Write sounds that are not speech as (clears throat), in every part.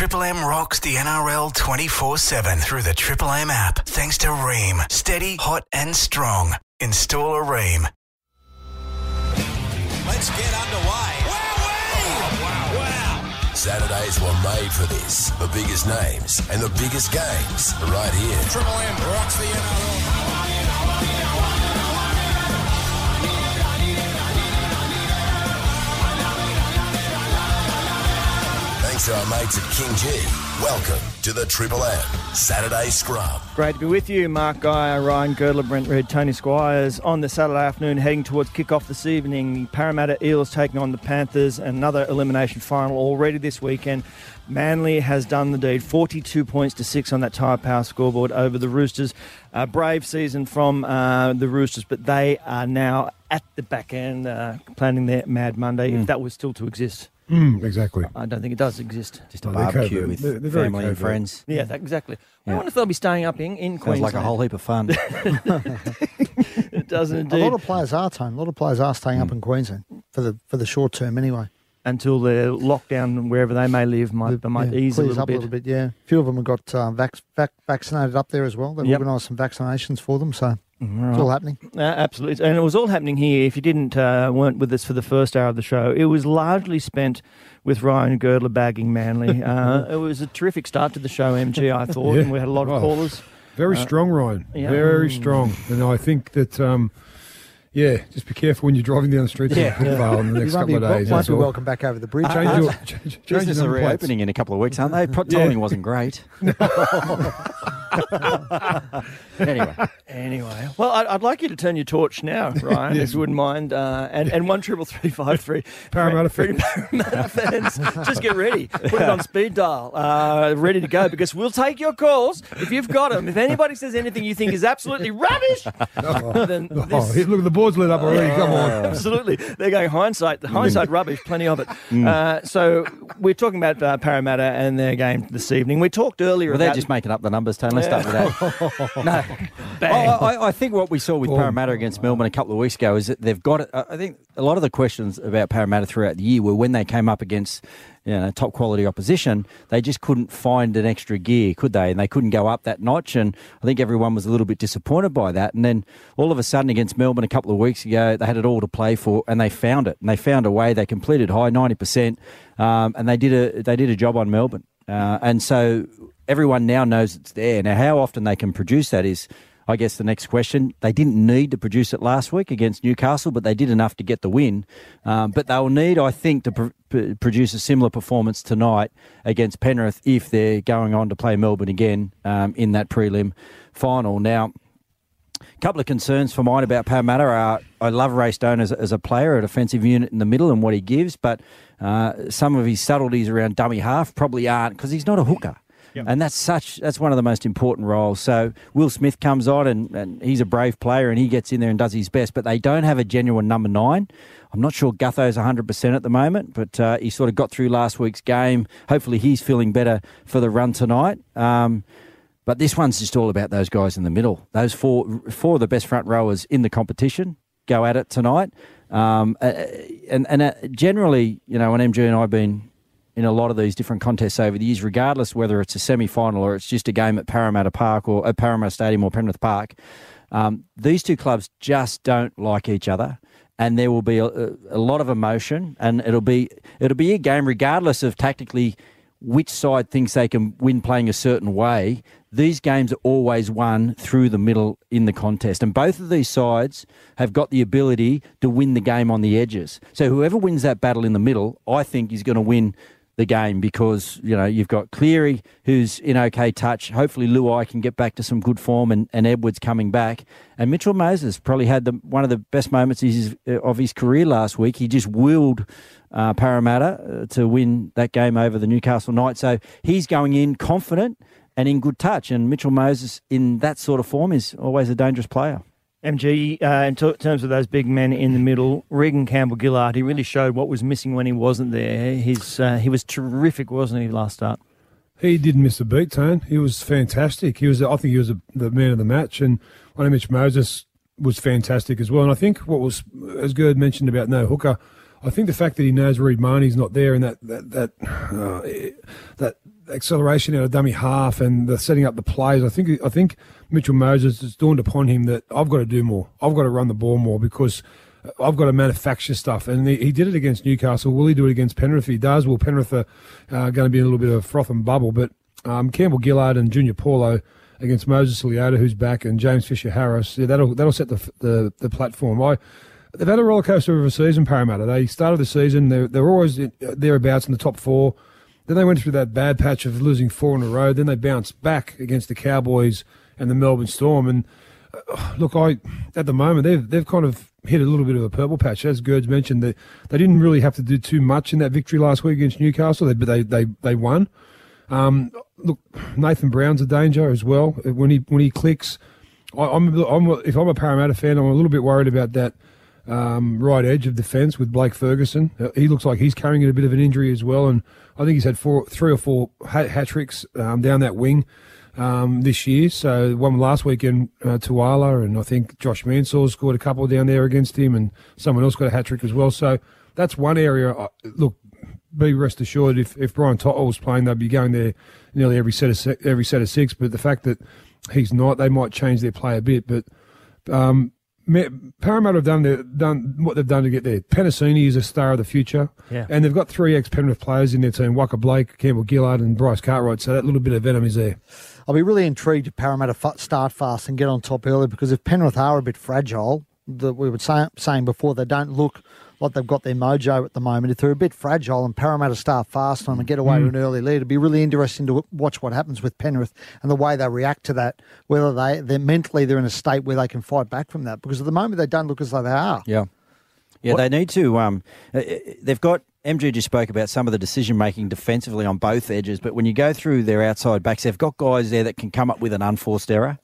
Triple M rocks the NRL 24 7 through the Triple M app. Thanks to Rheem. Steady, hot, and strong. Install a Rheem. Let's get underway. Wow, wow. Wow. Saturdays were made for this. The biggest names and the biggest games right here. Triple M rocks the NRL. To our mates at KingGee. Welcome to the Triple M Saturday Scrum. Great to be with you, Mark Guy, Ryan Girdler, Brent Read, Tony Squires on the Saturday afternoon, heading towards kick-off this evening. The Parramatta Eels taking on the Panthers, another elimination final already this weekend. Manly has done the deed, 42 points to six on that Tyre Power scoreboard over the Roosters. A brave season from uh, the Roosters, but they are now at the back end uh, planning their Mad Monday, if that was still to exist. Mm, exactly. I don't think it does exist. Just a Oh, they're barbecue covert. with They're- they're very family and covert. friends. Yeah, that, exactly. I Yeah. wonder if they'll be staying up in, in Sounds Queensland. like a whole heap of fun. (laughs) It doesn't A indeed. lot of players are, Tone. A lot of players are staying up in Queensland for the for the short term anyway. until the lockdown wherever they may live might, might Yeah, ease a clears little up bit. a little bit. Yeah, a few of them have got uh, vac- vac- vaccinated up there as well. They've Yep. organised some vaccinations for them, so Right. it's all happening. Uh, absolutely, and it was all happening here. If you didn't uh, weren't with us for the first hour of the show, it was largely spent with Ryan Girdler bagging Manly. (laughs) Uh, it was a terrific start to the show, MG. I (laughs) thought, Yeah. and we had a lot of Oh. callers. Very Uh, strong, Ryan. yeah. Very strong. And I think that, um, yeah, just be careful when you're driving down the streets Yeah. (laughs) of Brookvale in the next won't be, couple of days. won't be all. welcome back over the bridge. Uh, Change uh, your, ch- ch- (laughs) change are reopening in a couple of weeks, aren't they? (laughs) Pro- Yeah. Timing wasn't great. anyway, Anyway, well, I'd, I'd like you to turn your torch now, Ryan, if you wouldn't mind. Uh, and, and one triple three five three. Parramatta Freddie Parramatta fans, just get ready. Put it on speed dial, uh, ready to go because we'll take your calls if you've got them. If anybody says anything you think is absolutely rubbish, then Oh, this, here, look, the board's lit up already. Come on. (laughs) Absolutely, they're going hindsight. Hindsight rubbish, plenty of it. Mm. Uh, so we're talking about uh, Parramatta and their game this evening. We talked earlier well, they're about just making up the numbers, Tony. Let's start with that. (laughs) no, I, bang. I, I think what we saw with Parramatta against Melbourne a couple of weeks ago is that they've got it. I think a lot of the questions about Parramatta throughout the year were when they came up against you know, top quality opposition, they just couldn't find an extra gear, could they? And they couldn't go up that notch. And I think everyone was a little bit disappointed by that. And then all of a sudden against Melbourne a couple of weeks ago, they had it all to play for, and they found it. And they found a way. They completed high ninety percent, um, and they did a they did a job on Melbourne. Uh, and so everyone now knows it's there. Now, how often they can produce that is, I guess, the next question. They didn't need to produce it last week against Newcastle, but they did enough to get the win. Um, but they'll need, I think, to pr- pr- produce a similar performance tonight against Penrith if they're going on to play Melbourne again um, in that prelim final. Now, a couple of concerns for mine about Parramatta are I love Ray Stone as, as a player, a defensive unit in the middle and what he gives, but uh, some of his subtleties around dummy half probably aren't because he's not a hooker. And that's such that's one of the most important roles. So Will Smith comes on and, and he's a brave player and he gets in there and does his best, but they don't have a genuine number nine. I'm not sure Gutho's 100% at the moment, but uh, he sort of got through last week's game. Hopefully he's feeling better for the run tonight. Um, but this one's just all about those guys in the middle. Those four, four of the best front rowers in the competition go at it tonight. Um, uh, and and uh, generally, you know, when MG and I have been in a lot of these different contests over the years, regardless whether it's a semi final or it's just a game at Parramatta Park or at Parramatta Stadium or Penrith Park, um, these two clubs just don't like each other. And there will be a, a lot of emotion, and it'll be it'll be a game regardless of tactically which side thinks they can win playing a certain way. These games are always won through the middle in the contest. And both of these sides have got the ability to win the game on the edges. So whoever wins that battle in the middle, I think, is going to win the game because you know you've got Cleary who's in okay touch. Hopefully Luai can get back to some good form, and, and Edwards coming back. And Mitchell Moses probably had the, one of the best moments of his, of his career last week. He just willed uh, Parramatta uh, to win that game over the Newcastle Knights. So he's going in confident and in good touch. And Mitchell Moses in that sort of form is always a dangerous player. MG, uh, in t- terms of those big men in the middle, Reagan Campbell Gillard, he really showed what was missing when he wasn't there. He's, uh, he was terrific, wasn't he, last start? He didn't miss a beat, Tone. He was fantastic. He was, I think, he was a, the man of the match, and I know Mitch Moses was fantastic as well. And I think what was, as Gerd mentioned about no hooker, I think the fact that he knows Reed Mahoney's not there and that that that uh, that acceleration out of dummy half and the setting up the plays. I think I think Mitchell Moses has dawned upon him that I've got to do more. I've got to run the ball more because I've got to manufacture stuff. And he, he did it against Newcastle. Will he do it against Penrith? If he does, well, Penrith are uh, going to be in a little bit of froth and bubble. But um, Campbell Gillard and Junior Paulo against Moses Leota, who's back, and James Fisher Harris, yeah, that'll that'll set the the, the platform. I they've had a roller coaster of a season, Parramatta. They started the season, they're, they're always thereabouts in the top four. Then they went through that bad patch of losing four in a row. Then they bounced back against the Cowboys and the Melbourne Storm. And uh, look, I at the moment they've they've kind of hit a little bit of a purple patch, as Gerds mentioned. That they, they didn't really have to do too much in that victory last week against Newcastle, they, but they they they won. Um, look, Nathan Brown's a danger as well when he when he clicks. I, I'm, I'm if I'm a Parramatta fan, I'm a little bit worried about that um, right edge of defence with Blake Ferguson. Uh, he looks like he's carrying a bit of an injury as well, and I think he's had four, three or four hat, hat tricks um, down that wing um, this year. So one last weekend, uh, Tuala, and I think Josh Mansour scored a couple down there against him, and someone else got a hat trick as well. So that's one area. Uh, look, be rest assured, if, if Brian To'o was playing, they'd be going there nearly every set of every set of six. But the fact that he's not, they might change their play a bit. But um, Parramatta have done their, done what they've done to get there. Penisini is a star of the future, yeah. and they've got three ex Penrith players in their team: Waqa Blake, Campbell Gillard, and Bryce Cartwright. So that little bit of venom is there. I'll be really intrigued if Parramatta start fast and get on top early because if Penrith are a bit fragile, that we were saying before, they don't look like they've got their mojo at the moment. If they're a bit fragile and Parramatta start fast on and get away mm. with an early lead, it'd be really interesting to watch what happens with Penrith and the way they react to that. Whether they they're mentally they're in a state where they can fight back from that because at the moment they don't look as though they are. Yeah, yeah, what? they need to. Um, uh, uh, they've got. MG just spoke about some of the decision making defensively on both edges, but when you go through their outside backs, they've got guys there that can come up with an unforced error.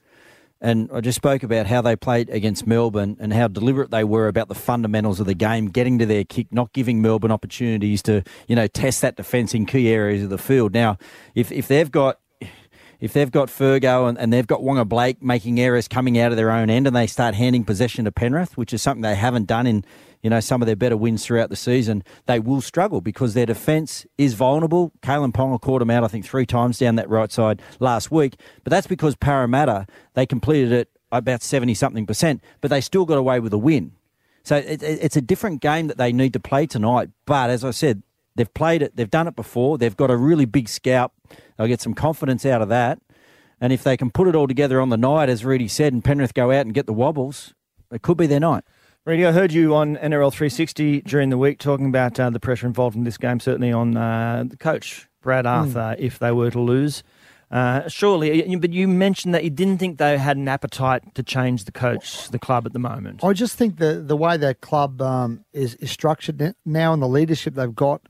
And I just spoke about how they played against Melbourne and how deliberate they were about the fundamentals of the game, getting to their kick, not giving Melbourne opportunities to, you know, test that defence in key areas of the field. Now, if, if they've got if they've got Fergo and, and they've got Waqa Blake making errors coming out of their own end and they start handing possession to Penrith, which is something they haven't done in you know, some of their better wins throughout the season, they will struggle because their defence is vulnerable. Kalyn Ponga caught them out, I think, three times down that right side last week. But that's because Parramatta, they completed it about 70 something percent, but they still got away with a win. So it, it, it's a different game that they need to play tonight. But as I said, they've played it, they've done it before, they've got a really big scalp. They'll get some confidence out of that. And if they can put it all together on the night, as Rudy said, and Penrith go out and get the wobbles, it could be their night. Reedy, I heard you on NRL 360 during the week talking about uh, the pressure involved in this game, certainly on uh, the coach, Brad hmm. Arthur, mm. if they were to lose. Uh, surely, but you mentioned that you didn't think they had an appetite to change the coach, the club at the moment. I just think the the way that club um, is, is structured now and the leadership they've got,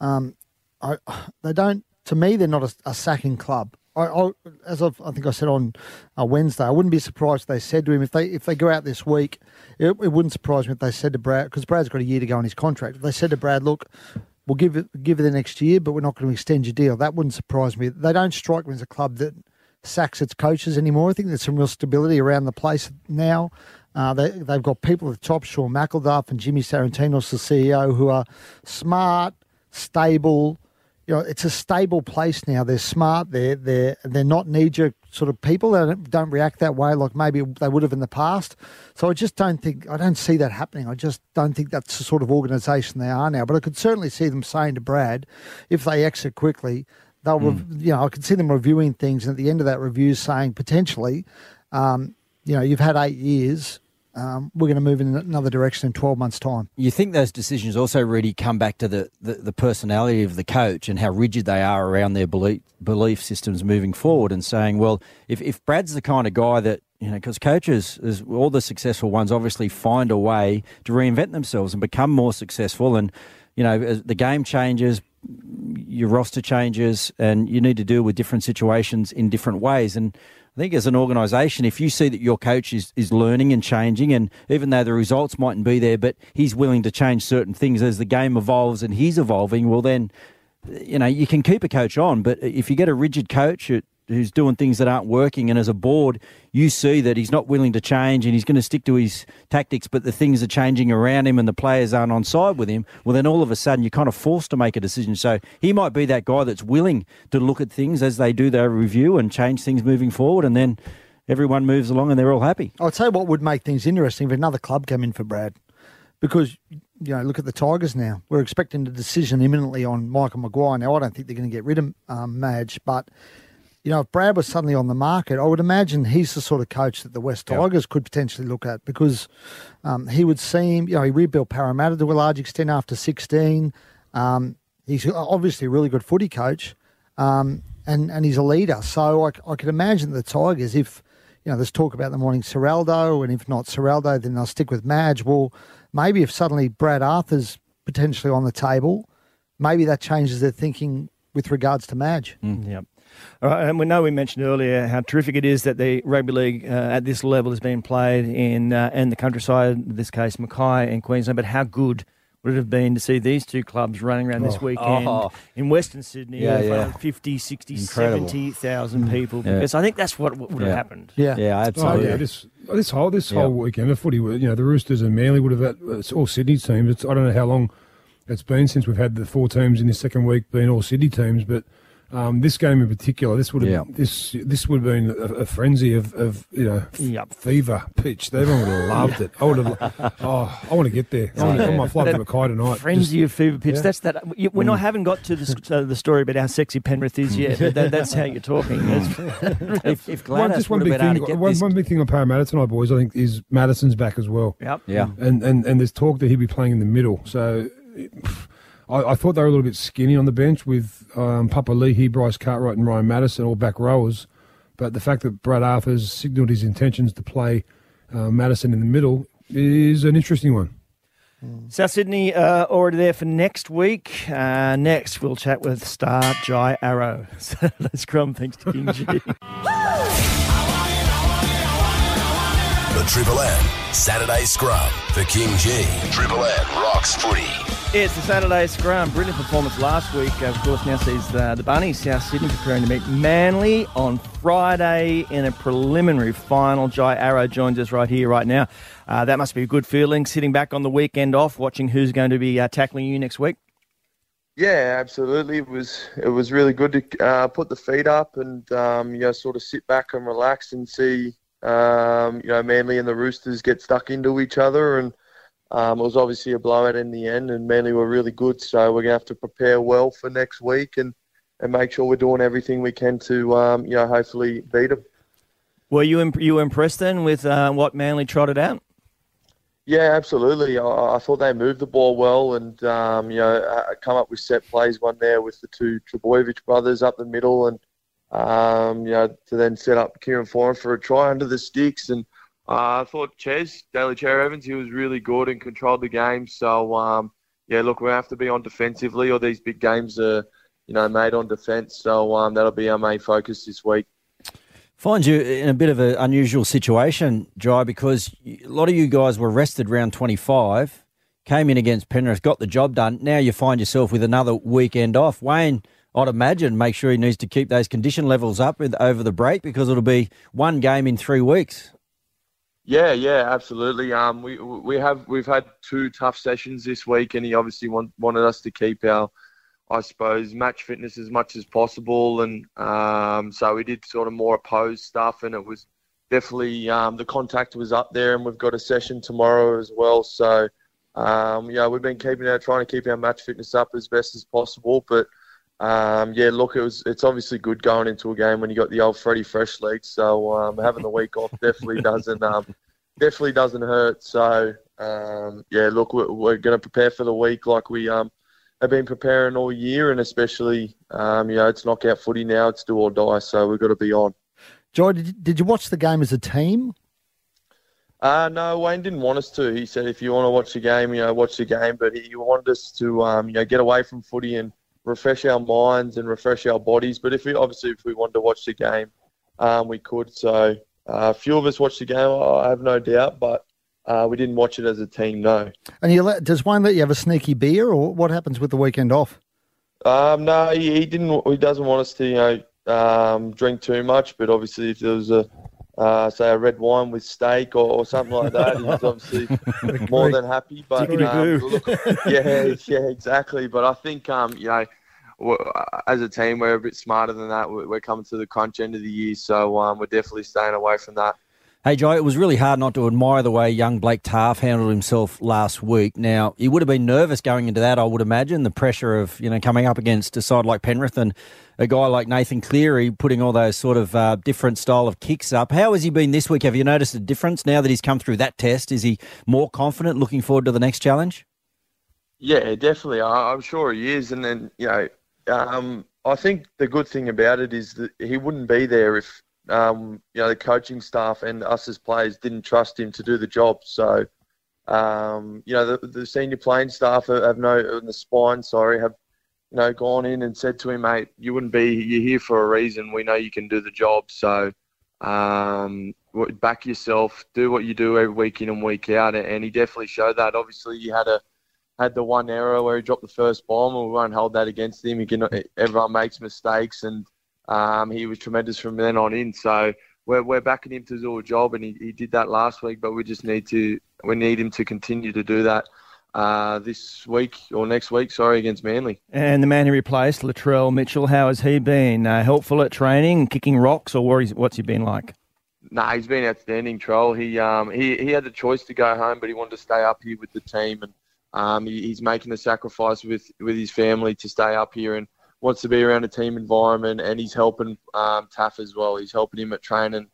um, I, they don't. To me, they're not a, a sacking club. I, I, as I've, i think I said on uh, Wednesday, I wouldn't be surprised if they said to him if they if they go out this week, it, it wouldn't surprise me if they said to Brad because Brad's got a year to go on his contract. If they said to Brad, look, we'll give it give it the next year, but we're not going to extend your deal. That wouldn't surprise me. They don't strike me as a club that sacks its coaches anymore. I think there's some real stability around the place now. Uh, they, they've got people at the top, Sean McElduff and Jimmy Sarantinos, the CEO, who are smart, stable, you know, it's a stable place now. They're smart. They're they're they're not knee jerk sort of people. They don't, don't, react that way like maybe they would have in the past. So I just don't think I don't see that happening. I just don't think that's the sort of organisation they are now. But I could certainly see them saying to Brad, if they exit quickly, they'll mm. you know I could see them reviewing things and at the end of that review saying potentially, um, you know, you've had eight years um, we're going to move in another direction in 12 months' time. You think those decisions also really come back to the, the, the, personality of the coach and how rigid they are around their belief, belief systems moving forward and saying, well, if, if Brad's the kind of guy that, you know, because coaches, all the successful ones, obviously find a way to reinvent themselves and become more successful. And, you know, the game changes, your roster changes, and you need to deal with different situations in different ways. And I think as an organisation, if you see that your coach is, is learning and changing, and even though the results mightn't be there, but he's willing to change certain things as the game evolves and he's evolving, well, then, you know, you can keep a coach on. But if you get a rigid coach, it, who's doing things that aren't working, and as a board, you see that he's not willing to change and he's going to stick to his tactics, but the things are changing around him and the players aren't on side with him. Well, then all of a sudden you're kind of forced to make a decision. So he might be that guy that's willing to look at things as they do their review and change things moving forward, and then everyone moves along and they're all happy. I'll tell you what would make things interesting if another club came in for Brad. Because, you know, look at the Tigers now. We're expecting a decision imminently on Michael Maguire. Now, I don't think they're going to get rid of um, Madge, but, you know, if Brad was suddenly on the market, I would imagine he's the sort of coach that the West Tigers could potentially look at because um, he would seem, you know, he rebuilt Parramatta to a large extent after 16. Um, he's obviously a really good footy coach um, and, and he's a leader. So I, I could imagine the Tigers, if, you know, there's talk about the morning Ciraldo, and if not Ciraldo, then they'll stick with Madge. Well, maybe if suddenly Brad Arthur's potentially on the table, maybe that changes their thinking with regards to Madge. Yep. All right, and we know we mentioned earlier how terrific it is that the rugby league uh, at this level is being played in uh, in the countryside, in this case Mackay and Queensland. But how good would it have been to see these two clubs running around this weekend Oh. in Western Sydney Yeah, in yeah. of 50, 60, 70,000 people? Yeah. Because I think that's what would have Yeah. happened. Yeah. Yeah, Oh yeah, this this whole this Yeah. whole weekend of footy, you know, the Roosters and Manly would have had it's all Sydney teams. It's I don't know how long it's been since we've had the four teams in the second week being all Sydney teams, but um, this game in particular, this would have Yeah. this this would have been a, a frenzy of, of you know f- Yep. fever pitch. Everyone would have (laughs) loved it. I would have. (laughs) Oh, I want to get there. I, want to, I might fly to Mackay tonight. Frenzy of fever pitch. yeah. That's that. you- We're not haven't got to the, uh, the story about how sexy Penrith is yet. But that, that's how you're talking. (laughs) If, if One, Gladys just one would have big thing. to get One, this, one big thing on Parramatta tonight, boys. I think is Matterson's back as well. yep. yeah, and and and there's talk that he'd be playing in the middle. So I, I thought they were a little bit skinny on the bench with um, Papali'i, Bryce Cartwright, and Ryan Matterson all back rowers. But the fact that Brad Arthur's signalled his intentions to play uh, Matterson in the middle is an interesting one. South Sydney uh, already there for next week. Uh, next, we'll chat with star Jai Arrow. (laughs) So that's Scrum, thanks to KingGee. (laughs) Triple M Saturday Scrum for KingGee. Triple M rocks footy. it's the Saturday Scrum. Brilliant performance last week. Of course, now sees the, the Bunnies, South Sydney, preparing to meet Manly on Friday in a preliminary final. Jai Arrow joins us right here, right now. Uh, that must be a good feeling, sitting back on the weekend off, watching who's going to be uh, tackling you next week. Yeah, absolutely. It was it was really good to uh, put the feet up and um, you know sort of sit back and relax and see um, you know Manly and the Roosters get stuck into each other and um, it was obviously a blowout in the end and Manly were really good. So we're gonna have to prepare well for next week and, and make sure we're doing everything we can to um, you know hopefully beat them. Were you imp- you impressed then with uh, what Manly trotted out? Yeah, absolutely. I, I thought they moved the ball well and, um, you know, uh, come up with set plays, one there with the two Trbojevic brothers up the middle and, um, you know, to then set up Kieran Foran for a try under the sticks. And uh, I thought Ches, Daly Cherry Evans, he was really good and controlled the game. So, um, yeah, look, we have to be on defensively or these big games are, you know, made on defence. So um, that'll be our main focus this week. Find you in a bit of an unusual situation, Jai, because a lot of you guys were rested round 25, came in against Penrith, got the job done. Now you find yourself with another weekend off. Wayne, I'd imagine, make sure he needs to keep those condition levels up with, over the break because it'll be one game in three weeks. Yeah, yeah, absolutely. Um, we we have we've had two tough sessions this week, and he obviously want, wanted us to keep our, I suppose, match fitness as much as possible, and um, so we did sort of more opposed stuff, and it was definitely um, the contact was up there, and we've got a session tomorrow as well. So, um, yeah, we've been keeping our trying to keep our match fitness up as best as possible, but. Um, yeah, look, it was. It's obviously good going into a game when you got the old Freddie Fresh legs. So um, having the week off definitely doesn't um, definitely doesn't hurt. So um, yeah, look, we're, we're going to prepare for the week like we um, have been preparing all year, and especially um, you know it's knockout footy now. It's do or die. So we've got to be on. Joy, did you, did you watch the game as a team? Uh, no, Wayne didn't want us to. He said if you want to watch the game, you know, watch the game. But he wanted us to, um, you know, get away from footy and refresh our minds and refresh our bodies. But if we obviously if we wanted to watch the game, um, we could. So uh, a few of us watched the game. I have no doubt, but uh, we didn't watch it as a team. No. And you let, does Wayne let you have a sneaky beer, or what happens with the weekend off? Um, no, he, he didn't. He doesn't want us to, you know, um, drink too much, but obviously if there was a uh, say a red wine with steak or, or something like that, he's obviously (laughs) more than happy. But um, look, yeah, yeah, exactly. But I think um, you know, w- as a team, we're a bit smarter than that. We're coming to the crunch end of the year, so um, we're definitely staying away from that. Hey, Joe, it was really hard not to admire the way young Blake Taaffe handled himself last week. Now, he would have been nervous going into that, I would imagine, the pressure of, you know, coming up against a side like Penrith and a guy like Nathan Cleary putting all those sort of uh, different style of kicks up. How has he been this week? Have you noticed a difference now that he's come through that test? Is he more confident looking forward to the next challenge? Yeah, definitely. I, I'm sure he is. And then, you know, um, I think the good thing about it is that he wouldn't be there if um, you know, the coaching staff and us as players didn't trust him to do the job. So, um, you know, the, the senior playing staff have no, the spine, sorry, have, you know, gone in and said to him, mate, you wouldn't be, you're here for a reason. We know you can do the job. So, um, back yourself, do what you do every week in and week out. And he definitely showed that. Obviously, he had a, had the one error where he dropped the first bomb, and we won't hold that against him. He can, everyone makes mistakes, and um, he was tremendous from then on in. So we're, we're backing him to do a job, and he, he did that last week. But we just need to we need him to continue to do that uh, this week or next week. Sorry, against Manly. And the man he replaced, Latrell Mitchell, how has he been? Uh, helpful at training, kicking rocks, or what's he been like? Nah, he's been outstanding, Troll. He um he, he had the choice to go home, but he wanted to stay up here with the team, and um he, he's making a sacrifice with with his family to stay up here and wants to be around a team environment, and he's helping um, Taaffe as well. He's helping him at training,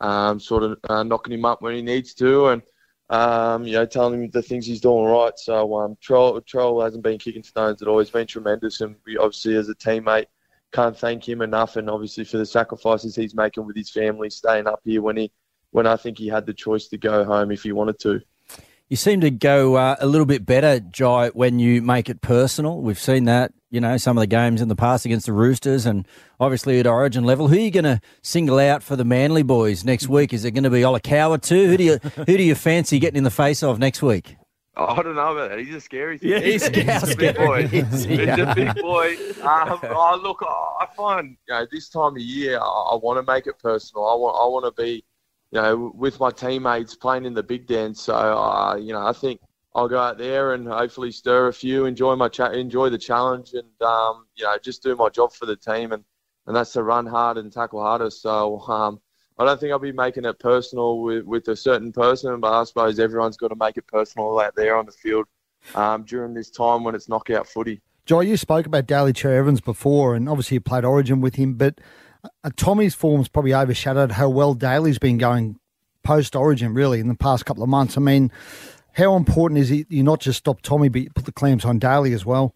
um, sort of uh, knocking him up when he needs to, and um, you know, telling him the things he's doing right. So um, Troll, Troll hasn't been kicking stones at all. He's been tremendous, and we obviously as a teammate can't thank him enough, and obviously for the sacrifices he's making with his family, staying up here when he when I think he had the choice to go home if he wanted to. You seem to go uh, a little bit better, Jai, when you make it personal. We've seen that, you know, some of the games in the past against the Roosters and obviously at Origin level. Who are you going to single out for the Manly boys next week? Is it going to be Olakau'atu? Who do you (laughs) who do you fancy getting in the face of next week? I don't know about that. He's a scary thing. Yeah, he's, he's a big boy. He's, a (laughs) big boy. Um, (laughs) oh, look, I find you know this time of year, I, I want to make it personal. I want I want to be you know, with my teammates playing in the big dance. So, uh, you know, I think I'll go out there and hopefully stir a few, enjoy my cha- enjoy the challenge, and um, you know, just do my job for the team, and and that's to run hard and tackle harder. So, um, I don't think I'll be making it personal with, with a certain person, but I suppose everyone's got to make it personal out there on the field um, during this time when it's knockout footy. Joy, you spoke about Daly Cherry Evans before, and obviously you played Origin with him, but uh, Tommy's form's probably overshadowed how well Daly's been going post Origin, really, in the past couple of months. I mean, how important is it you not just stop Tommy, but you put the clamps on Daly as well?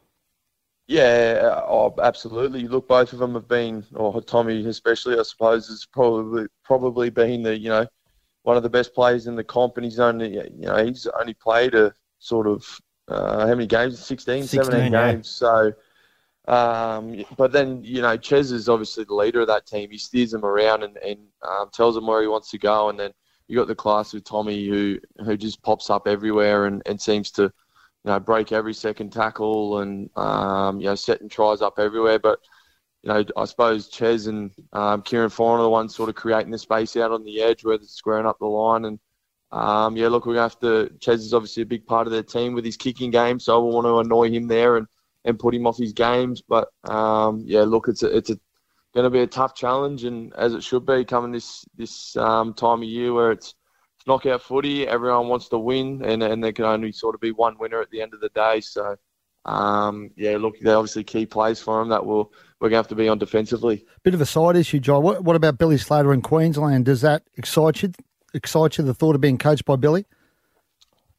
Yeah, oh, absolutely. Look, both of them have been, or Tommy especially, I suppose, has probably probably been the you know one of the best players in the comp, and he's only you know he's only played a sort of uh, how many games? 16, 16 17 yeah. games. So um, but then, you know, Ches is obviously the leader of that team. He steers them around and, and um, tells them where he wants to go. And then you got the class with Tommy who, who just pops up everywhere and, and seems to, you know, break every second tackle and, um, you know, setting tries up everywhere. But, you know, I suppose Ches and um, Kieran Foran are the ones sort of creating the space out on the edge where they're squaring up the line. And, um, yeah, look, we're going to have to, Ches is obviously a big part of their team with his kicking game. So we want to annoy him there and, and put him off his games. But um, yeah, look, it's a, it's a going to be a tough challenge, and as it should be coming this this um, time of year where it's, it's knockout footy. Everyone wants to win, and and there can only sort of be one winner at the end of the day. So. Um, yeah, look, they're obviously key plays for him that will we're going to have to be on defensively. Bit of a side issue, Joe. What, what about Billy Slater in Queensland? Does that excite you? Excite you the thought of being coached by Billy?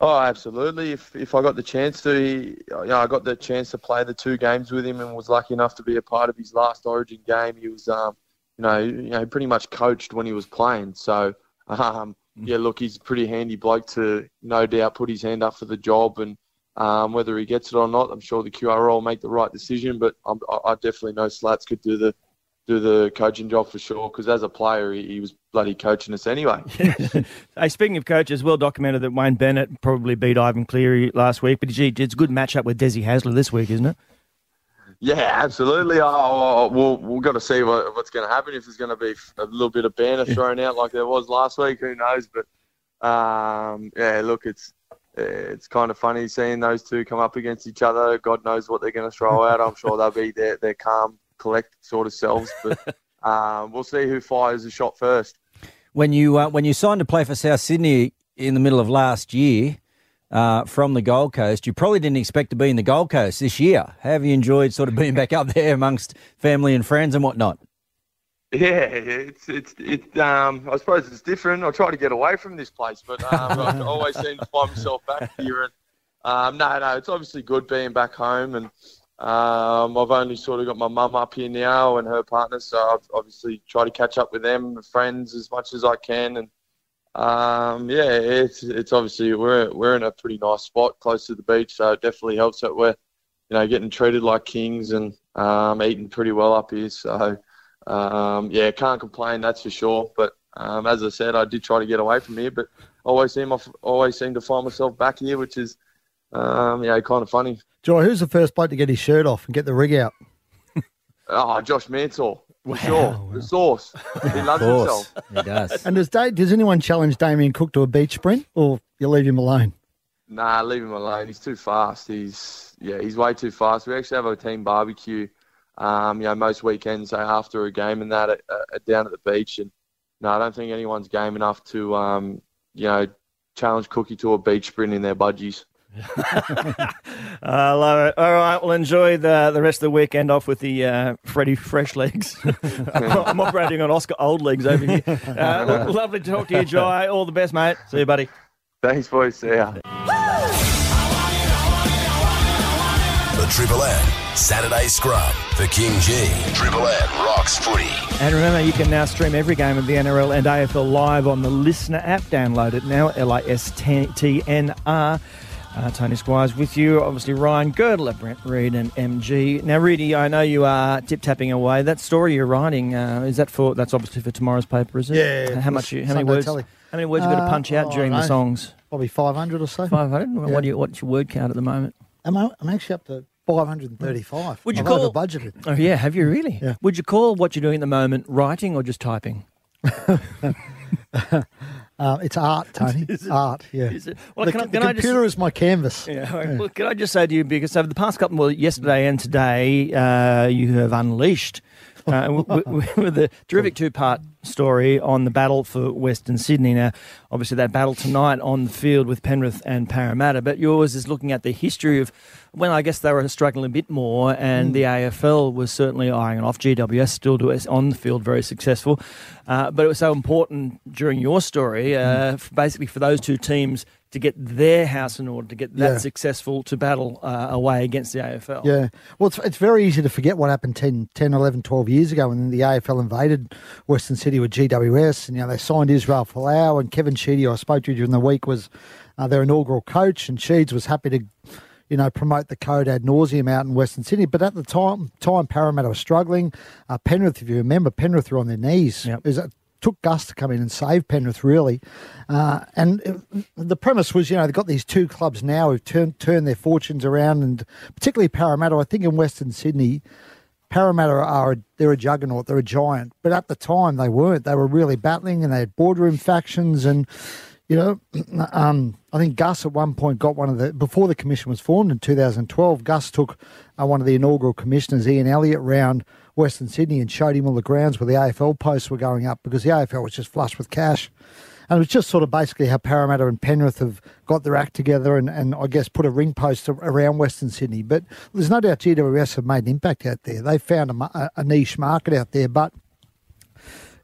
Oh, absolutely. If if I got the chance to, he, you know, I got the chance to play the two games with him, and was lucky enough to be a part of his last Origin game. He was, um, you know, you know, pretty much coached when he was playing. So, um, yeah, look, he's a pretty handy bloke to no doubt put his hand up for the job, and um, whether he gets it or not, I'm sure the QRL will make the right decision. But I'm, I definitely know Slats could do the do the coaching job for sure. Because as a player, he, he, was bloody coaching us anyway. (laughs) hey, speaking of coaches, well documented that Wayne Bennett probably beat Ivan Cleary last week, but gee, it's a good matchup with Desi Hasler this week, isn't it? Yeah, absolutely. Oh, we'll we've got to see what, what's going to happen. If there's going to be a little bit of banner thrown out like there was last week, who knows? But um, yeah, look, it's it's kind of funny seeing those two come up against each other. God knows what they're going to throw out. I'm sure they'll be their, their calm, collected sort of selves. (laughs) But um, we'll see who fires the shot first. When you uh, when you signed to play for South Sydney in the middle of last year uh, from the Gold Coast, you probably didn't expect to be in the Gold Coast this year. Have you enjoyed sort of being back up there amongst family and friends and whatnot? Yeah, it's it's it. Um, I suppose it's different. I try to get away from this place, but um, I (laughs) always seem to find myself back here. And um, no, no, it's obviously good being back home, and um, I've only sort of got my mum up here now and her partner, so I've obviously tried to catch up with them, friends, as much as I can, and um, yeah, it's it's obviously we're we're in a pretty nice spot close to the beach, so it definitely helps that we're you know getting treated like kings and um, eating pretty well up here, so. Um, yeah, can't complain, that's for sure. But um, as I said, I did try to get away from here, but always seem always seem to find myself back here, which is um, yeah, kind of funny. Joy, who's the first bloke to get his shirt off and get the rig out? oh, Josh Mansour. For sure, the sauce. He loves himself. He does. And does Dave, does anyone challenge Damien Cook to a beach sprint, or you leave him alone? Nah, leave him alone. He's too fast. He's yeah, he's way too fast. We actually have a team barbecue um, you know, most weekends say after a game and that uh, down at the beach. And no, I don't think anyone's game enough to, um, you know, challenge Cookie to a beach sprint in their budgies. (laughs) I love it. All right, well, enjoy the the rest of the weekend off with the uh, Freddie Fresh legs. (laughs) I'm operating on Oscar Old legs over here. Uh, (laughs) look, lovely to talk to you, Jai. All the best, mate. See you, buddy. Thanks, boys. See ya. The Triple M Saturday Scrum for KingGee. Triple M rocks footy. And remember, you can now stream every game of the NRL and AFL live on the LiSTNR app. Download it now, L I S T N R. Uh, Tony Squires with you. Obviously, Ryan Girdler, Brent Read, and MG. Now, Reedy, I know you are tip tapping away. That story you're writing uh, is that for? That's obviously for tomorrow's paper, is it? Yeah. How much? You, how many words? telly. How many words you got to punch out oh, during the songs? Probably 500 or so. Five hundred. Yeah. What do you? What's your word count at the moment? I'm, I'm actually up to 535. Would you I've call- budgeted? Oh yeah, have you really? Yeah. Would you call what you're doing at the moment writing or just typing? (laughs) (laughs) Uh, it's art, (laughs) Tony. Is it? art, yeah. Is it? Well, the can I- the can just- computer is my canvas. Yeah. right. Well, can I just say to you, because over the past couple, well, yesterday and today, uh, you have unleashed uh, with a terrific two-part story on the battle for Western Sydney. Now, obviously, that battle tonight on the field with Penrith and Parramatta, but yours is looking at the history of when I guess they were struggling a bit more, and the AFL was certainly eyeing it off. GWS still do it on the field, very successful, uh, but it was so important during your story, uh, f- basically for those two teams to get their house in order to get that Yeah. successful to battle uh, away against the AFL. Yeah. Well, it's, it's very easy to forget what happened 10, 10, 11, 12 years ago when the AFL invaded Western City with GWS. And, you know, they signed Israel Folau and Kevin Sheedy, I spoke to during the week, was uh, their inaugural coach. And Sheeds was happy to, you know, promote the code ad nauseum out in Western Sydney. But at the time, time Parramatta was struggling. Uh, Penrith, if you remember, Penrith were on their knees. Yep. It was- took Gus to come in and save Penrith, really. Uh, and the premise was, you know, they've got these two clubs now who've turned, turned their fortunes around, and particularly Parramatta. I think in Western Sydney, Parramatta are they're a juggernaut, they're a giant. But at the time, they weren't. They were really battling, and they had boardroom factions. And you know, (clears throat) um, I think Gus at one point got one of the before the commission was formed in 2012. Gus took uh, one of the inaugural commissioners, Ian Elliott, round Western Sydney and showed him all the grounds where the AFL posts were going up because the AFL was just flush with cash. And it was just sort of basically how Parramatta and Penrith have got their act together and, and I guess put a ring post around Western Sydney. But there's no doubt GWS have made an impact out there. They found a- a niche market out there, but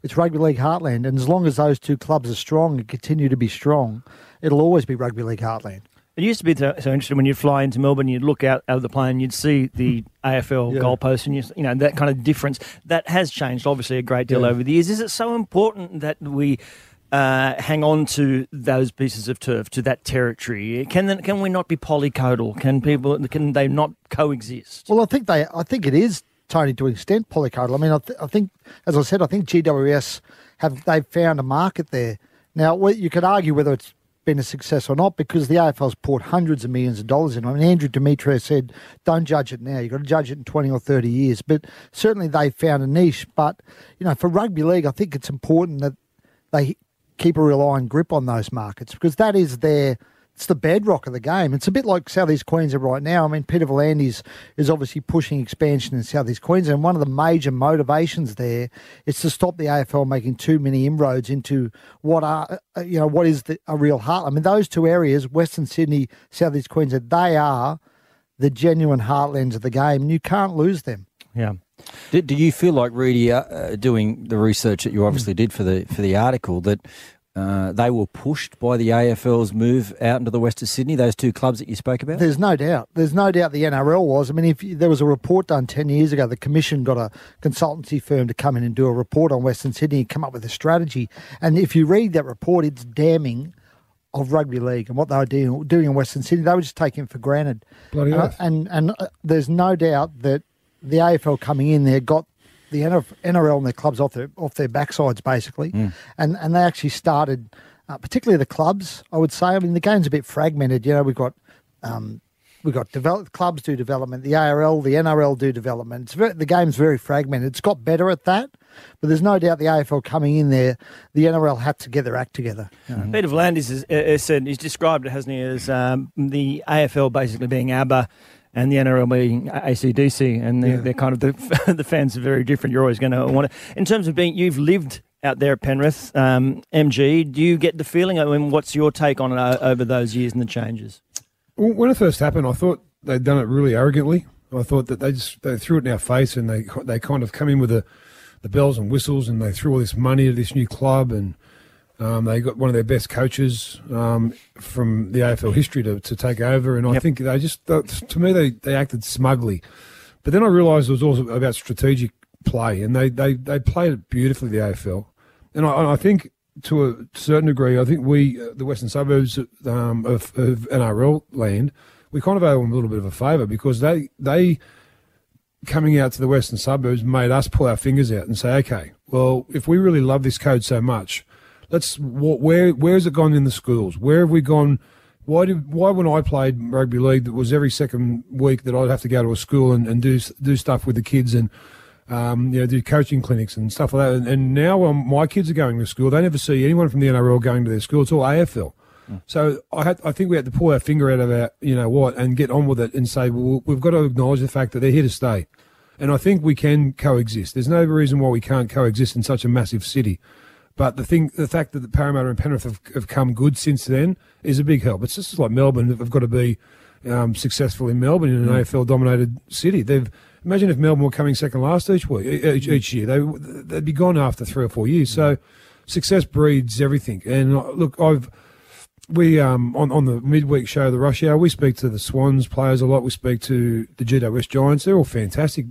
it's rugby league heartland. And as long as those two clubs are strong and continue to be strong, it'll always be rugby league heartland. It used to be so so interesting when you'd fly into Melbourne, you'd look out, out of the plane, you'd see the AFL (laughs) Yeah. goalpost, and you, you know that kind of difference. That has changed, obviously, a great deal Yeah. over the years. Is it so important that we uh, hang on to those pieces of turf, to that territory? Can then, can we not be polycodal? Can people can they not coexist? Well, I think they. I think it is Tony to an extent polycodal. I mean, I, th- I think, as I said, I think GWS have they've found a market there. Now, you could argue whether it's been a success or not because the AFL's poured hundreds of millions of dollars in. I mean, Andrew Demetriou said, "Don't judge it now. You've got to judge it in twenty or thirty years." But certainly they found a niche. But you know, for rugby league, I think it's important that they keep a iron grip on those markets because that is their it's the bedrock of the game. It's a bit like Southeast Queensland right now. I mean, Peter V'landys is obviously pushing expansion in Southeast Queensland. And one of the major motivations there is to stop the AFL making too many inroads into what are uh, you know what is the, a real heart. I mean, those two areas, Western Sydney, Southeast Queensland, they are the genuine heartlands of the game, and you can't lose them. Yeah. Do, do you feel like Rudy, uh, doing the research that you obviously did for the for the article, that uh, they were pushed by the AFL's move out into the west of Sydney, those two clubs that you spoke about? There's no doubt. There's no doubt the NRL was. I mean, if there was a report done 10 years ago, the Commission got a consultancy firm to come in and do a report on Western Sydney and come up with a strategy. And if you read that report, it's damning of rugby league and what they were doing, doing in Western Sydney. They were just taking it for granted. Bloody and, oath. and, and uh, there's no doubt that the AFL coming in there got the NRL and their clubs off their off their backsides basically, Mm. and and they actually started, uh, particularly the clubs. I would say. I mean, the game's a bit fragmented. You know, we've got. Um, We've got develop, clubs do development, the ARL, the NRL do development. It's very, the game's very fragmented. It's got better at that, but there's no doubt the AFL coming in there, the NRL had to get their act together. Peter V'landys has, uh, has said he's described it, hasn't he, as um, the AFL basically being ABBA and the NRL being ACDC, and they're, Yeah. they're kind of the (laughs) the fans are very different. You're always going to want to. In terms of being, you've lived out there at Penrith, um, MG. Do you get the feeling? I mean, what's your take on it uh, over those years and the changes? When it first happened, I thought they'd done it really arrogantly. I thought that they just they threw it in our face and they they kind of come in with the the bells and whistles and they threw all this money at this new club and um, they got one of their best coaches um, from the AFL history to, to take over. And I Yep. think they just to me they, they acted smugly, but then I realised it was also about strategic play and they, they, they played it beautifully the AFL and I, I think to a certain degree I think we uh, the western suburbs um, of, of NRL land we kind of owe them a little bit of a favour because they they coming out to the western suburbs made us pull our fingers out and say, okay, well, if we really love this code so much, let's wh- where where has it gone in the schools? Where have we gone? Why did why when I played rugby league, that was every second week that I'd have to go to a school and, and do do stuff with the kids and um, you know do coaching clinics and stuff like that. And, and now um, my kids are going to school, they never see anyone from the NRL going to their school. It's all AFL. So I had, I think we had to pull our finger out of our, you know what, and get on with it and say, well, we've got to acknowledge the fact that they're here to stay. And I think we can coexist. There's no reason why we can't coexist in such a massive city. But the thing, the fact that the Parramatta and Penrith have, have come good since then is a big help. It's just like Melbourne they've got to be um, successful in Melbourne in an AFL dominated city. They've imagine if Melbourne were coming second last each week, each, each year. They they'd be gone after three or four years. So success breeds everything. And uh, look, I've we um on, on the midweek show, the rush hour, we speak to the Swans players a lot. We speak to the GWS Giants. They're all fantastic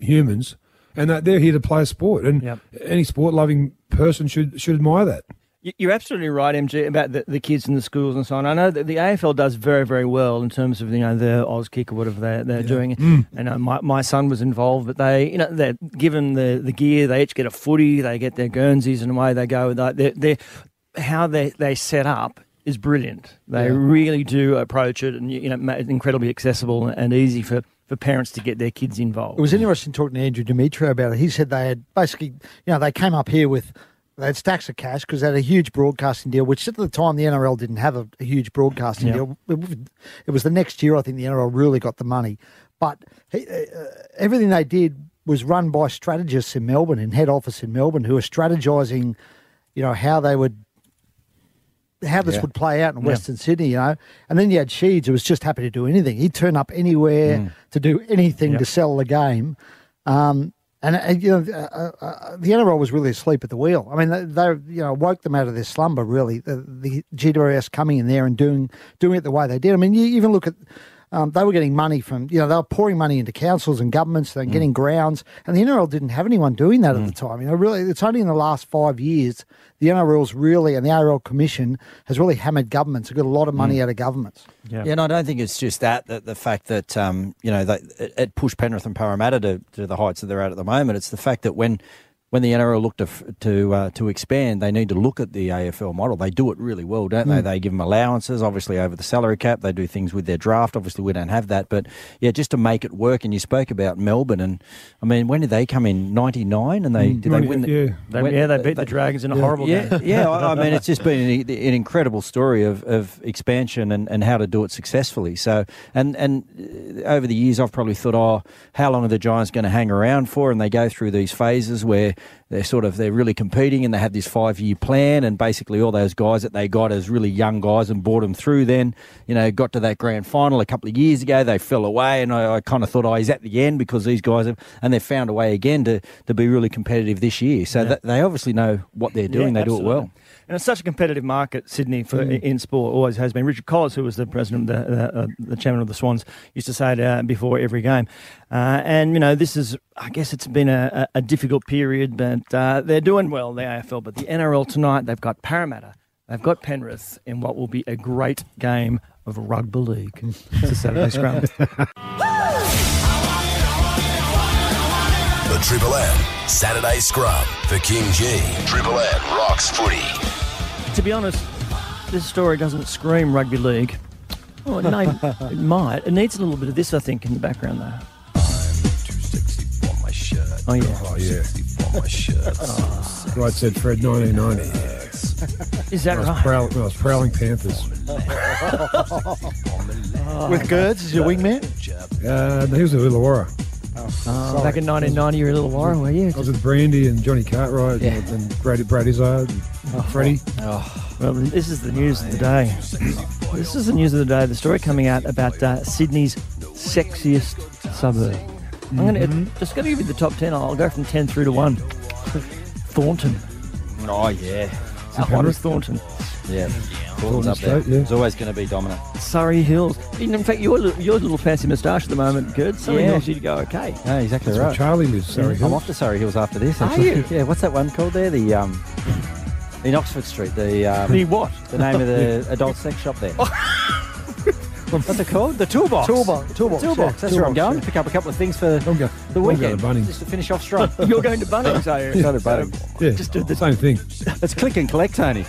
humans, and that they're here to play a sport. And Yep. any sport loving person should should admire that. You- You're absolutely right, MG, about the, the kids in the schools and so on. I know that the AFL does very, very well in terms of you know the Oz kick or whatever they're, they're doing. And uh, my, my son was involved, but they you know they're given the, the gear. They each get a footy. They get their Guernseys, and away they go. They they're, they're, how they they set up is brilliant. They Yeah. really do approach it, and you know incredibly accessible and easy for, for parents to get their kids involved. It was interesting talking to Andrew Demetriou about it. He said they had basically, you know, they came up here with they had stacks of cash because they had a huge broadcasting deal, which at the time the NRL didn't have a, a huge broadcasting Yeah. deal. It, it was the next year I think the NRL really got the money, but he, uh, everything they did was run by strategists in Melbourne, in head office in Melbourne, who were strategizing, you know, how they would how this Yeah. would play out in Western Sydney, you know. And then you had Sheeds, who was just happy to do anything. He'd turn up anywhere to do anything Yep. to sell the game. Um, and uh, you know, uh, uh, uh, the NRL was really asleep at the wheel. I mean, they, they you know woke them out of their slumber. Really, the, the GWS coming in there and doing doing it the way they did. I mean, you even look at. Um, they were getting money from, you know, they were pouring money into councils and governments and getting grounds, and the NRL didn't have anyone doing that at the time. You know, really, it's only in the last five years the NRL's really and the NRL Commission has really hammered governments. They've got a lot of money out of governments. Yeah. Yeah, and I don't think it's just that, that the fact that, um, you know, that it, it pushed Penrith and Parramatta to, to the heights that they're at at the moment. It's the fact that when when the NRL look to to uh, to expand, they need to look at the AFL model. They do it really well, don't Hmm. they? They give them allowances, obviously over the salary cap. They do things with their draft. Obviously, we don't have that, but yeah, just to make it work. And you spoke about Melbourne, and I mean, when did they come in? Ninety nine, and they did they win? The, yeah. They, when- yeah, they beat the Dragons in a horrible yeah, game. yeah. I, I mean, (laughs) it's just been an, an incredible story of, of expansion and, and how to do it successfully. So, and and uh, over the years, I've probably thought, oh, how long are the Giants going to hang around for? And they go through these phases where they're sort of they're really competing and they have this five year plan, and basically all those guys that they got as really young guys and brought them through. Then, you know, got to that grand final a couple of years ago, they fell away, and I, I kind of thought, oh, he's at the end because these guys have, and they've found a way again to to be really competitive this year. So that, they obviously know what they're doing. Yeah, they do it well. And it's such a competitive market, Sydney, for in sport always has been. Richard Colless, who was the president, the the, uh, the chairman of the Swans, used to say it uh, before every game. Uh, and you know, this is, I guess, it's been a, a, a difficult period, but uh, they're doing well, the AFL. But the NRL tonight, they've got Parramatta, they've got Penrith, in what will be a great game of rugby league. it's a Saturday scrum. (laughs) The Triple M Saturday Scrum for KingGee. Triple M rocks footy. To be honest, this story doesn't scream rugby league. Oh, (laughs) no, it might. It needs a little bit of this, I think, in the background, though. Oh, yeah. Oh, yeah. (laughs) Right said Fred, 1990. (laughs) Is that I was, right? prowl- I was prowling Panthers. With Gerds as your wingman? Uh, he was a Illawarra. Oh, back in 1990, you were a little while, were you? I was with Brandy and Johnny Cartwright Yeah. and, and Brad, Brad Izzard and Freddie. Well, this is the news of the day. This is the news of the day. The story coming out about uh, Sydney's sexiest suburb. I'm going to just going to give you the top 10. I'll go from 10 through to 1. Thornton. Oh yeah, How hot Thornton? yeah. Thornton's up there. Yeah. It's always going to be dominant. Surry Hills. In fact, your, your little fancy moustache at the moment, good. Surry Yeah. Hills, you'd go okay. Yeah, exactly That's right. Charlie lives, Surry I'm off to Surry Hills after this. Are you? (laughs) Yeah. What's that one called there? The um, in Oxford Street. The um, The what? the name of the (laughs) adult sex shop there. (laughs) What's it called? The toolbox. Toolbox. Toolbox. Toolbox. yeah, That's where I'm toolbox, going. Pick up a couple of things for I'm go- the weekend. to Bunnings. Just to finish off strong. (laughs) You're going to Bunnings, (laughs) are you? Go to Bunnings. Yeah, Just do the- same thing. (laughs) It's click and collect, Tony.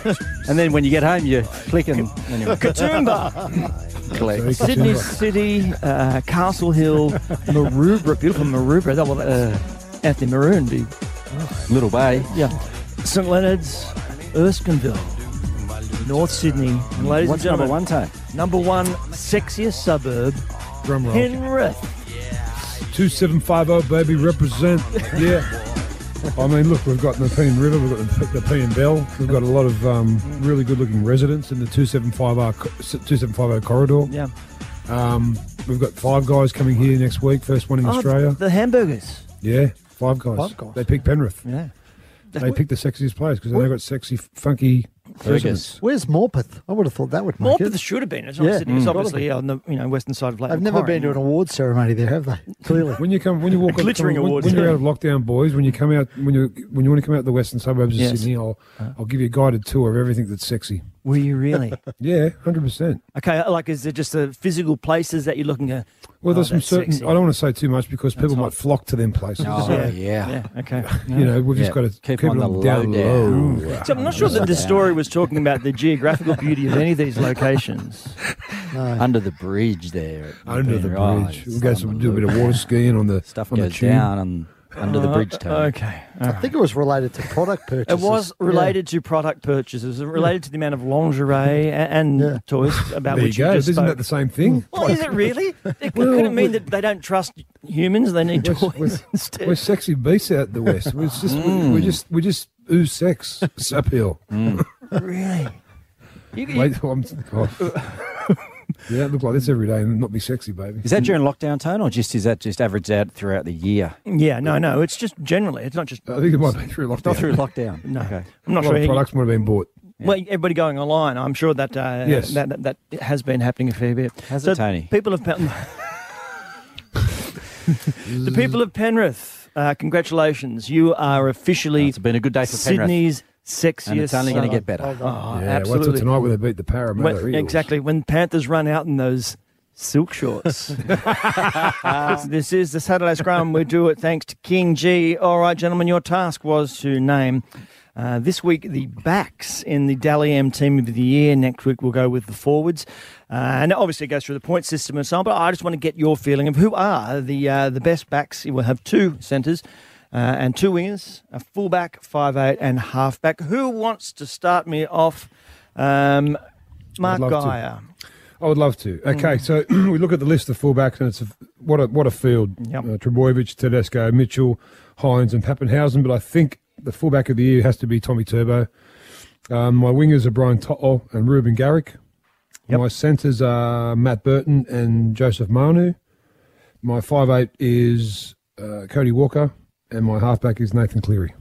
and then when you get home, you click and anyway, Katoomba. collect. Sydney City, uh, Castle Hill, Maroubra, beautiful Maroubra. That, that's Uh, Anthony Maroon. Be, Little Bay. yeah. St Leonard's, Erskineville, North Sydney. And ladies What's and number one, Tony? number one sexiest suburb, Drum roll. Penrith. 2750, baby, represent. Yeah. I mean, look, we've got the Nepean River, we've got the Nepean Belle, we've got a lot of um, really good looking residents in the 2750, 2750 corridor. Yeah. Um, we've got five guys coming here next week, first one in Oh, Australia. The hamburgers. Yeah, five guys. Five guys. They picked Penrith. Yeah. They picked the sexiest place because they've got sexy, funky residents. Where's Morpeth? I would have thought that would make Morpeth it. should have been. It's, Yeah. obviously, it's Mm. obviously on the you know western side of Lake I've never been to an awards ceremony there, have they? Clearly. When you come, when you walk, (laughs) up, glittering come- when, awards. when you're out of lockdown, boys, when you come out, when you when you want to come out the western suburbs of Yes. Uh. Sydney, I'll I'll give you a guided tour of everything that's sexy. Were you really? (laughs) Yeah, hundred percent. okay, uh, like is it just the physical places that you're looking at? Well, Oh, there's some certain. sexy. I don't want to say too much because people hot. might flock to them places. Oh, Yeah. yeah. Yeah. Okay. (laughs) You know, we've Yeah. just got to Keep keep, on it the down low hmm. low. So I'm not sure that the story was talking about the geographical beauty of any of these (laughs) locations. Under the bridge there. Under the bridge, we'll go some do a bit of water skiing on the Stuff on the goes tube. down and under the bridge, Uh, Tony. Okay. all I right. think it was related to product purchases. It was related to product purchases. It was related to the amount of lingerie a- and Yeah. toys about There you which you go. just Isn't spoke. that the same thing? well, is it really? (laughs) It, Well, could it mean that they don't trust humans? They need We're- toys we're- instead. We're sexy beasts out the west. We're just we're just we just ooze sex (laughs) uphill. really? (laughs) You, you- Wait, I'm, oh. Yeah, look like this every day and not be sexy, baby. Is that during lockdown, Tone, or just is that just averaged out throughout the year? yeah, no, no. It's just generally. It's not just. I think it might be through lockdown. Not through lockdown. (laughs) No, Okay. I'm A not lot sure. of products might have been bought. Well, everybody going online. I'm sure that uh, Yes. that, that that has been happening a fair bit. Has So it, Tony? People of Pen- (laughs) the people of Penrith. Uh, congratulations, you are officially It's been a good day for Penrith. Sydney's sexiest. And it's only going to get better. Oh, yeah, wait till absolutely. tonight when they beat the Parramatta When- Eagles. exactly when Panthers run out in those silk shorts. (laughs) this is the Saturday Scrum. We do it thanks to KingGee. All right, gentlemen, your task was to name uh, this week the backs in the Dally M Team of the Year. Next week we'll go with the forwards. Uh, and obviously it goes through the point system and so on, but I just want to get your feeling of who are the uh, the best backs. We'll have two centres. Uh, and two wingers, a fullback, five eight, and halfback. Who wants to start me off? Um, Mark love to. I would love to. Okay, so (clears throat) we look at the list of fullbacks, and it's a, what a what a field. Yep. Uh, Trbojevic, Tedesco, Mitchell, Hynes, and Papenhuyzen. But I think the fullback of the year has to be Tommy Turbo. Um, my wingers are Brian To'o and Reuben Garrick. Yep. My centres are Matt Burton and Joseph Manu. My five eight is uh, Cody Walker, and my halfback is Nathan Cleary.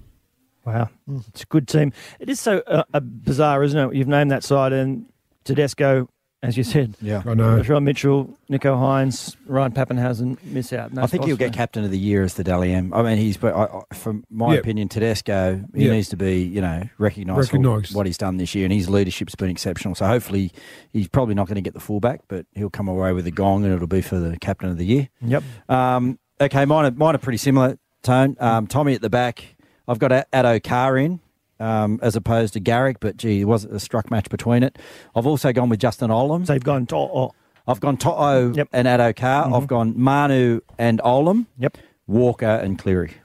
Wow, it's a good team. It is so uh, uh, bizarre, isn't it? You've named that side, and Tedesco, as you said, Yeah. I know. Sean Mitchell, Nicho Hynes, Ryan Papenhuyzen miss out. No I think he'll get captain of the year as the Dally M. I mean, he's, but I, I, from my Yeah. opinion, Tedesco, he Yeah. needs to be, you know, recognised for Recognised. what he's done this year, and his leadership's been exceptional. So hopefully, he's probably not going to get the fullback, but he'll come away with a gong, and it'll be for the captain of the year. Yep. Um, okay, mine are, mine are pretty similar, Tone. Um, Tommy at the back. I've got Addo Carr in. Um, as opposed to Garrick, but gee, it was a struck match between it. I've also gone with Justin Olam. So you've gone to oh, I've gone To'o Yep. and Addo Carr. I've gone Manu and Olam. Yep. Walker and Cleary.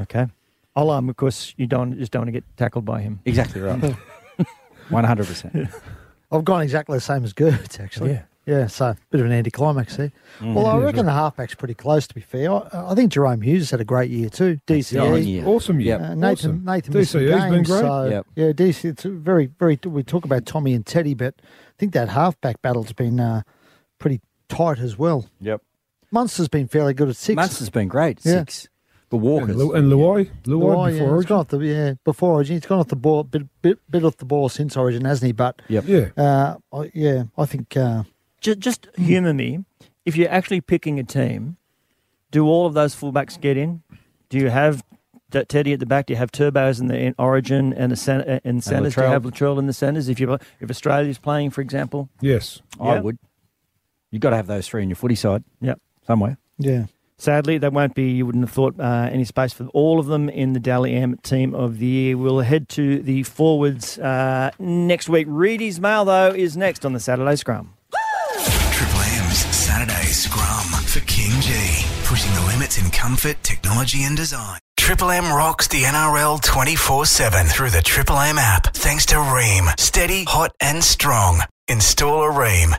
okay. Olam, of course, you don't just don't want to get tackled by him. Exactly right. (laughs) One hundred percent. (laughs) I've gone exactly the same as Gertz, actually. Yeah. Yeah, so bit of an anticlimax there. Well, I reckon the halfback's pretty close, to be fair. I, I think Jahrome Hughes has had a great year too. DCE. Yeah. Awesome year. Uh, Nathan, awesome. Nathan missed some DCE's been great. So, Yep. Yeah, DC. It's a very, very. We talk about Tommy and Teddy, but I think that halfback battle's been uh, pretty tight as well. Yep. Munster's been fairly good at six. Munster's been great. Yeah. Six. But And, Walker's. Lu- and Luai, Luai before yeah, he's Origin. gone off the yeah before Origin. He's gone off the ball bit bit, bit off the ball since Origin, hasn't he? But Yep. Yeah, uh, I, yeah, I think uh, Just, just humour me. If you're actually picking a team, do all of those fullbacks get in? Do you have T- Teddy at the back? Do you have Turbos in the in Origin and the cen- uh, in centres? Do you have Latrell in the centres? If you if Australia's playing, for example, yes. I Yeah. would. You've got to have those three in your footy side yep. somewhere. yeah. Sadly, there won't be, you wouldn't have thought, uh, any space for all of them in the Dally M Team of the Year. We'll head to the forwards uh, next week. Reedy's Mail, though, is next on the Saturday Scrum. In comfort, technology, and design. Triple M rocks the NRL 24 7 through the Triple M app. Thanks to Rheem. Steady, hot, and strong. Install a Rheem.